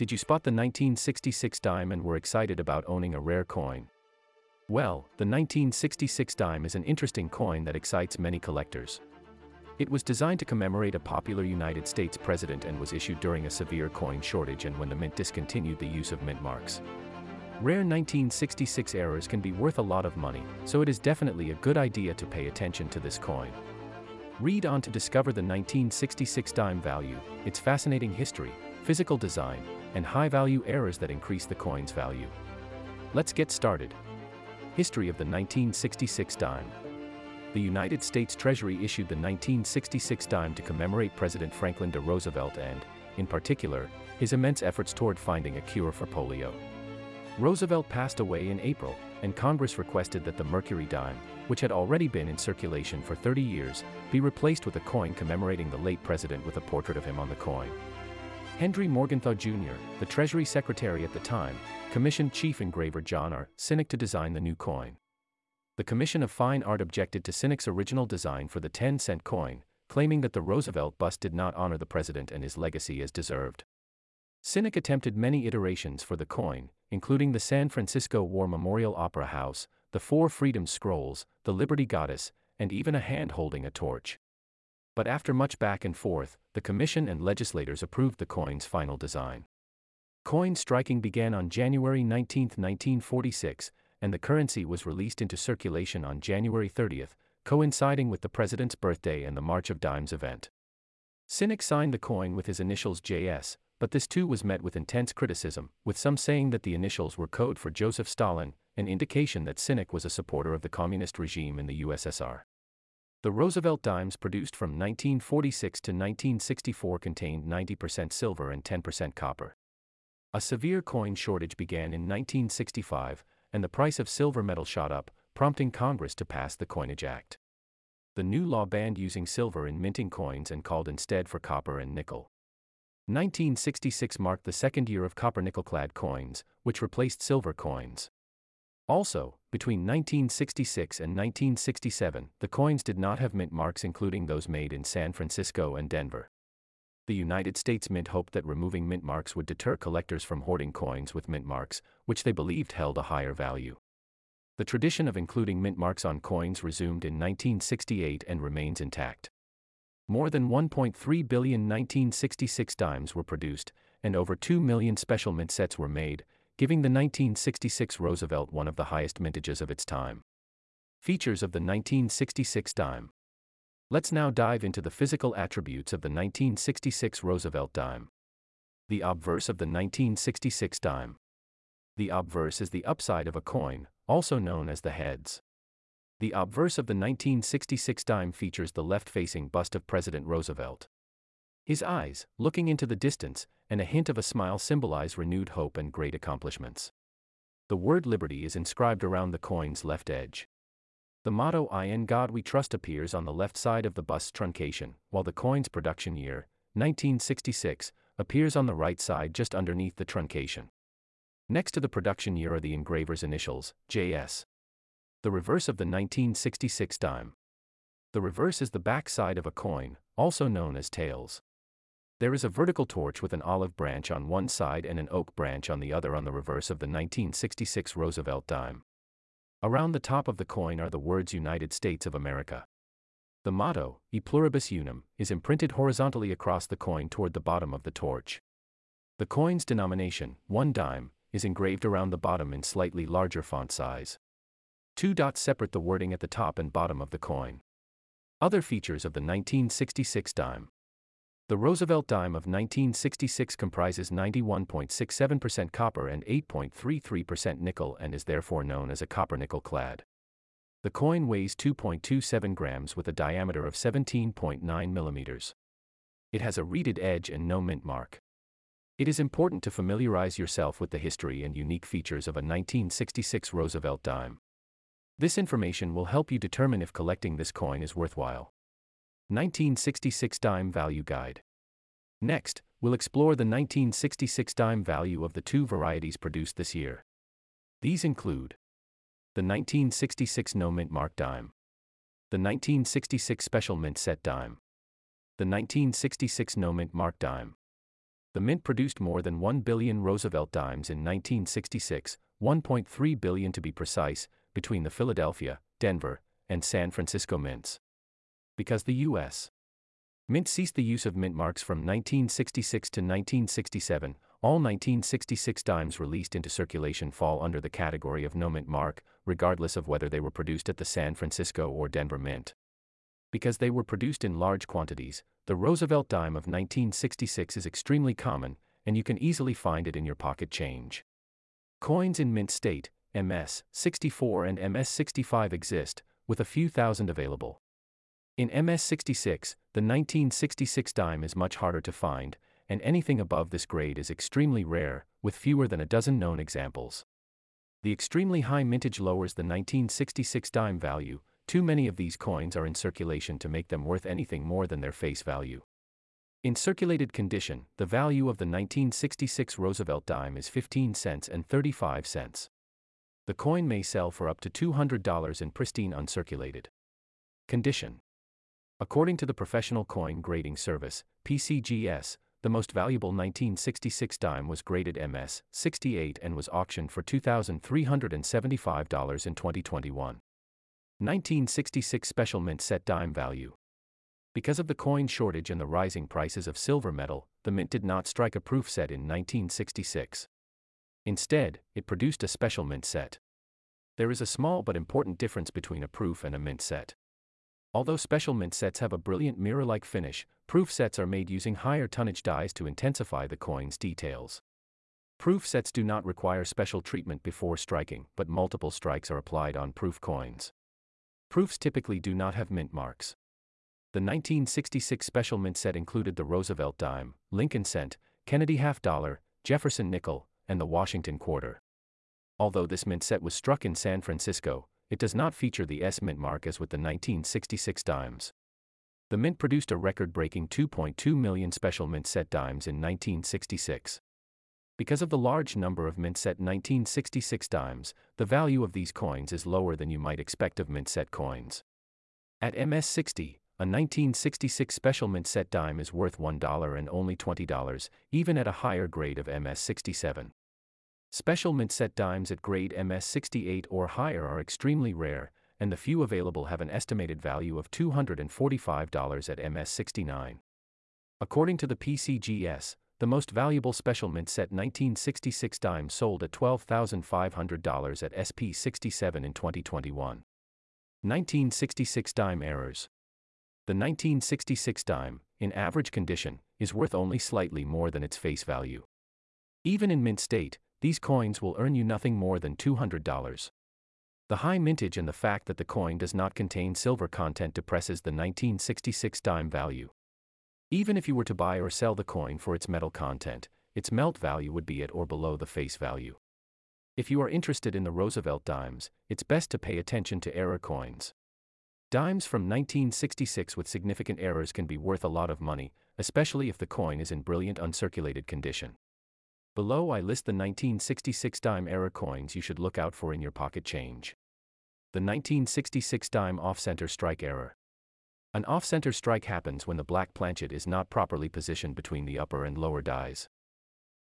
Did you spot the 1966 dime and were excited about owning a rare coin? Well, the 1966 dime is an interesting coin that excites many collectors. It was designed to commemorate a popular United States president and was issued during a severe coin shortage and when the mint discontinued the use of mint marks. Rare 1966 errors can be worth a lot of money, so it is definitely a good idea to pay attention to this coin. Read on to discover the 1966 dime value, its fascinating history, physical design, and high-value errors that increase the coin's value. Let's get started. History of the 1966 dime. The United States Treasury issued the 1966 dime to commemorate President Franklin D. Roosevelt and, in particular, his immense efforts toward finding a cure for polio. Roosevelt passed away in April, and Congress requested that the Mercury dime, which had already been in circulation for 30 years, be replaced with a coin commemorating the late president with a portrait of him on the coin. Henry Morgenthau Jr., the Treasury Secretary at the time, commissioned chief engraver John R. Sinnock to design the new coin. The Commission of Fine Art objected to Sinnock's original design for the 10 cent coin, claiming that the Roosevelt bust did not honor the president and his legacy as deserved. Sinnock attempted many iterations for the coin, including the San Francisco War Memorial Opera House, the Four Freedom Scrolls, the Liberty Goddess, and even a hand holding a torch. But after much back and forth, the commission and legislators approved the coin's final design. Coin striking began on January 19, 1946, and the currency was released into circulation on January 30, coinciding with the president's birthday and the March of Dimes event. Sinnock signed the coin with his initials JS, but this too was met with intense criticism, with some saying that the initials were code for Joseph Stalin, an indication that Sinnock was a supporter of the communist regime in the USSR. The Roosevelt dimes produced from 1946 to 1964 contained 90% silver and 10% copper. A severe coin shortage began in 1965, and the price of silver metal shot up, prompting Congress to pass the Coinage Act. The new law banned using silver in minting coins and called instead for copper and nickel. 1966 marked the second year of copper nickel clad coins, which replaced silver coins. Also, between 1966 and 1967, the coins did not have mint marks, including those made in San Francisco and Denver. The United States Mint hoped that removing mint marks would deter collectors from hoarding coins with mint marks, which they believed held a higher value. The tradition of including mint marks on coins resumed in 1968 and remains intact. More than 1.3 billion 1966 dimes were produced, and over 2 million special mint sets were made, giving the 1966 Roosevelt one of the highest mintages of its time. Features of the 1966 dime. Let's now dive into the physical attributes of the 1966 Roosevelt dime. The obverse of the 1966 dime. The obverse is the upside of a coin, also known as the heads. The obverse of the 1966 dime features the left facing bust of President Roosevelt. His eyes, looking into the distance, and a hint of a smile symbolize renewed hope and great accomplishments. The word liberty is inscribed around the coin's left edge. The motto I in God we trust appears on the left side of the bust's truncation, while the coin's production year, 1966, appears on the right side just underneath the truncation. Next to the production year are the engraver's initials, JS the reverse of the 1966 dime. The reverse is the back side of a coin, also known as tails. There is a vertical torch with an olive branch on one side and an oak branch on the other on the reverse of the 1966 Roosevelt dime. Around the top of the coin are the words United States of America. The motto, E pluribus unum, is imprinted horizontally across the coin toward the bottom of the torch. The coin's denomination, one dime, is engraved around the bottom in slightly larger font size. Two dots separate the wording at the top and bottom of the coin. Other features of the 1966 dime. The Roosevelt dime of 1966 comprises 91.67% copper and 8.33% nickel and is therefore known as a copper nickel clad. The coin weighs 2.27 grams with a diameter of 17.9 millimeters. It has a reeded edge and no mint mark. It is important to familiarize yourself with the history and unique features of a 1966 Roosevelt dime. This information will help you determine if collecting this coin is worthwhile. 1966 Dime Value Guide. Next, we'll explore the 1966 dime value of the two varieties produced this year. These include the 1966 No Mint Mark dime, the 1966 Special Mint Set dime, the 1966 No Mint Mark dime, The Mint produced more than 1 billion Roosevelt dimes in 1966, 1.3 billion to be precise, between the Philadelphia, Denver, and San Francisco mints. Because the U.S. Mint ceased the use of mint marks from 1966 to 1967, all 1966 dimes released into circulation fall under the category of no mint mark, regardless of whether they were produced at the San Francisco or Denver Mint. Because they were produced in large quantities, the Roosevelt dime of 1966 is extremely common, and you can easily find it in your pocket change. Coins in mint state, MS 64 and MS 65 exist, with a few thousand available. In MS 66, the 1966 dime is much harder to find, and anything above this grade is extremely rare, with fewer than a dozen known examples. The extremely high mintage lowers the 1966 dime value, too many of these coins are in circulation to make them worth anything more than their face value. In circulated condition, the value of the 1966 Roosevelt dime is 15 cents and 35 cents. The coin may sell for up to $200 in pristine uncirculated condition. According to the Professional Coin Grading Service, PCGS, the most valuable 1966 dime was graded MS 68 and was auctioned for $2,375 in 2021. 1966 Special Mint Set Dime Value. Because of the coin shortage and the rising prices of silver metal, the mint did not strike a proof set in 1966. Instead, it produced a special mint set. There is a small but important difference between a proof and a mint set. Although special mint sets have a brilliant mirror-like finish, proof sets are made using higher tonnage dies to intensify the coin's details. Proof sets do not require special treatment before striking, but multiple strikes are applied on proof coins. Proofs typically do not have mint marks. The 1966 special mint set included the Roosevelt dime, Lincoln cent, Kennedy half dollar, Jefferson nickel, and the Washington quarter. Although this mint set was struck in San Francisco, it does not feature the S mint mark as with the 1966 dimes. The mint produced a record breaking 2.2 million special mint set dimes in 1966. Because of the large number of mint set 1966 dimes, the value of these coins is lower than you might expect of mint set coins. At MS60, a 1966 special mint set dime is worth $1 and only $20, even at a higher grade of MS67. Special mint set dimes at grade MS68 or higher are extremely rare, and the few available have an estimated value of $245 at MS69. According to the PCGS, the most valuable special mint set 1966 dime sold at $12,500 at SP67 in 2021. 1966 dime errors. The 1966 dime, in average condition, is worth only slightly more than its face value. Even in mint state, these coins will earn you nothing more than $200. The high mintage and the fact that the coin does not contain silver content depresses the 1966 dime value. Even if you were to buy or sell the coin for its metal content, its melt value would be at or below the face value. If you are interested in the Roosevelt dimes, it's best to pay attention to error coins. Dimes from 1966 with significant errors can be worth a lot of money, especially if the coin is in brilliant uncirculated condition. Below I list the 1966 dime error coins you should look out for in your pocket change. The 1966 dime off-center strike error. An off-center strike happens when the black planchet is not properly positioned between the upper and lower dies.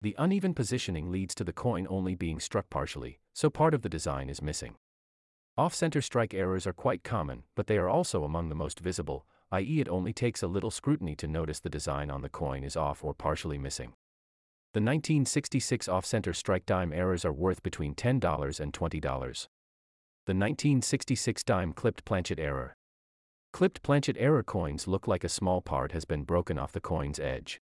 The uneven positioning leads to the coin only being struck partially, so part of the design is missing. Off-center strike errors are quite common, but they are also among the most visible, i.e. it only takes a little scrutiny to notice the design on the coin is off or partially missing. The 1966 off-center strike dime errors are worth between $10 and $20. The 1966 dime clipped planchet error. Clipped planchet error coins look like a small part has been broken off the coin's edge.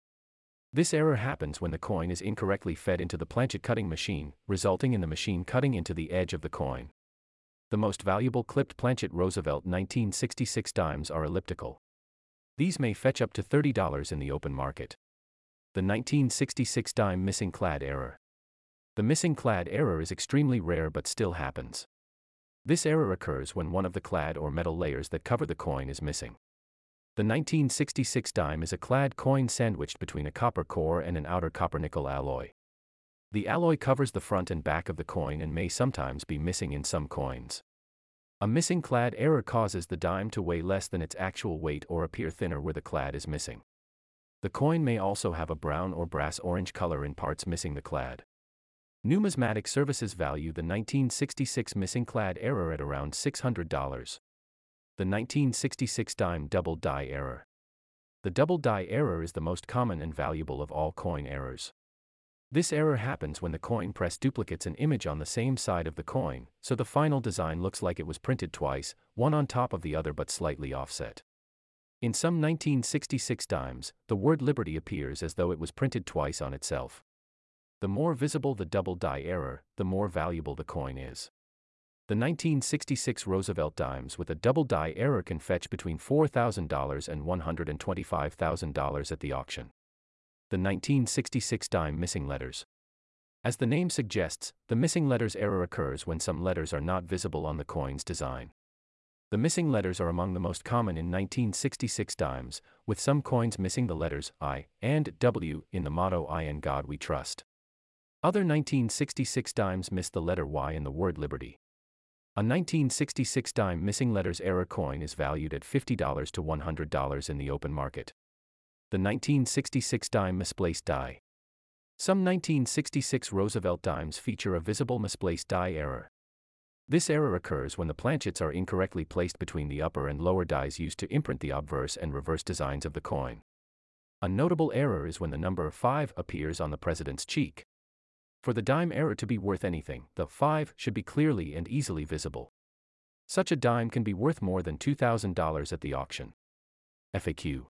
This error happens when the coin is incorrectly fed into the planchet cutting machine, resulting in the machine cutting into the edge of the coin. The most valuable clipped planchet Roosevelt 1966 dimes are elliptical. These may fetch up to $30 in the open market. The 1966 dime missing clad error. The missing clad error is extremely rare but still happens. This error occurs when one of the clad or metal layers that cover the coin is missing. The 1966 dime is a clad coin sandwiched between a copper core and an outer copper nickel alloy. The alloy covers the front and back of the coin and may sometimes be missing in some coins. A missing clad error causes the dime to weigh less than its actual weight or appear thinner where the clad is missing. The coin may also have a brown or brass orange color in parts missing the clad. Numismatic Services value the 1966 missing clad error at around $600. The 1966 dime double die error. The double die error is the most common and valuable of all coin errors. This error happens when the coin press duplicates an image on the same side of the coin, so the final design looks like it was printed twice, one on top of the other but slightly offset. In some 1966 dimes, the word Liberty appears as though it was printed twice on itself. The more visible the double die error, the more valuable the coin is. The 1966 Roosevelt dimes with a double die error can fetch between $4,000 and $125,000 at the auction the 1966 dime missing letters. As the name suggests, the missing letters error occurs when some letters are not visible on the coin's design. The missing letters are among the most common in 1966 dimes, with some coins missing the letters I and W in the motto I and God We Trust. Other 1966 dimes miss the letter Y in the word liberty. A 1966 dime missing letters error coin is valued at $50 to $100 in the open market the 1966 dime misplaced die. Some 1966 Roosevelt dimes feature a visible misplaced die error. This error occurs when the planchets are incorrectly placed between the upper and lower dies used to imprint the obverse and reverse designs of the coin. A notable error is when the number 5 appears on the president's cheek. For the dime error to be worth anything, the 5 should be clearly and easily visible. Such a dime can be worth more than $2,000 at the auction. FAQ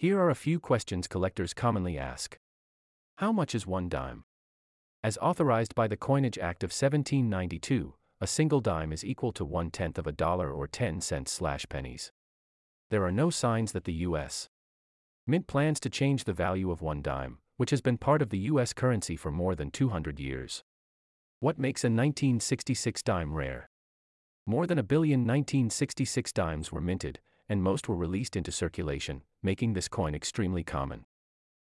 here are a few questions collectors commonly ask. How much is one dime? As authorized by the Coinage Act of 1792, a single dime is equal to one tenth of a dollar or 10 cents slash pennies. There are no signs that the U.S. Mint plans to change the value of one dime, which has been part of the U.S. currency for more than 200 years. What makes a 1966 dime rare? More than a billion 1966 dimes were minted, and most were released into circulation, making this coin extremely common.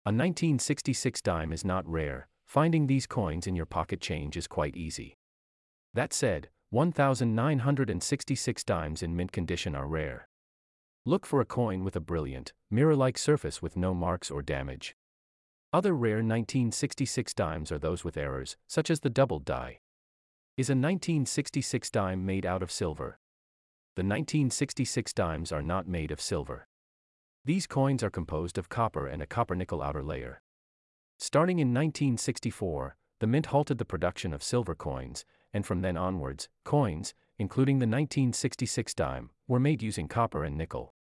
A 1966 dime is not rare, finding these coins in your pocket change is quite easy. That said, 1,966 dimes in mint condition are rare. Look for a coin with a brilliant, mirror like surface with no marks or damage. Other rare 1966 dimes are those with errors, such as the double die. Is a 1966 dime made out of silver? The 1966 dimes are not made of silver. These coins are composed of copper and a copper nickel outer layer. Starting in 1964, the mint halted the production of silver coins, and from then onwards, coins, including the 1966 dime, were made using copper and nickel.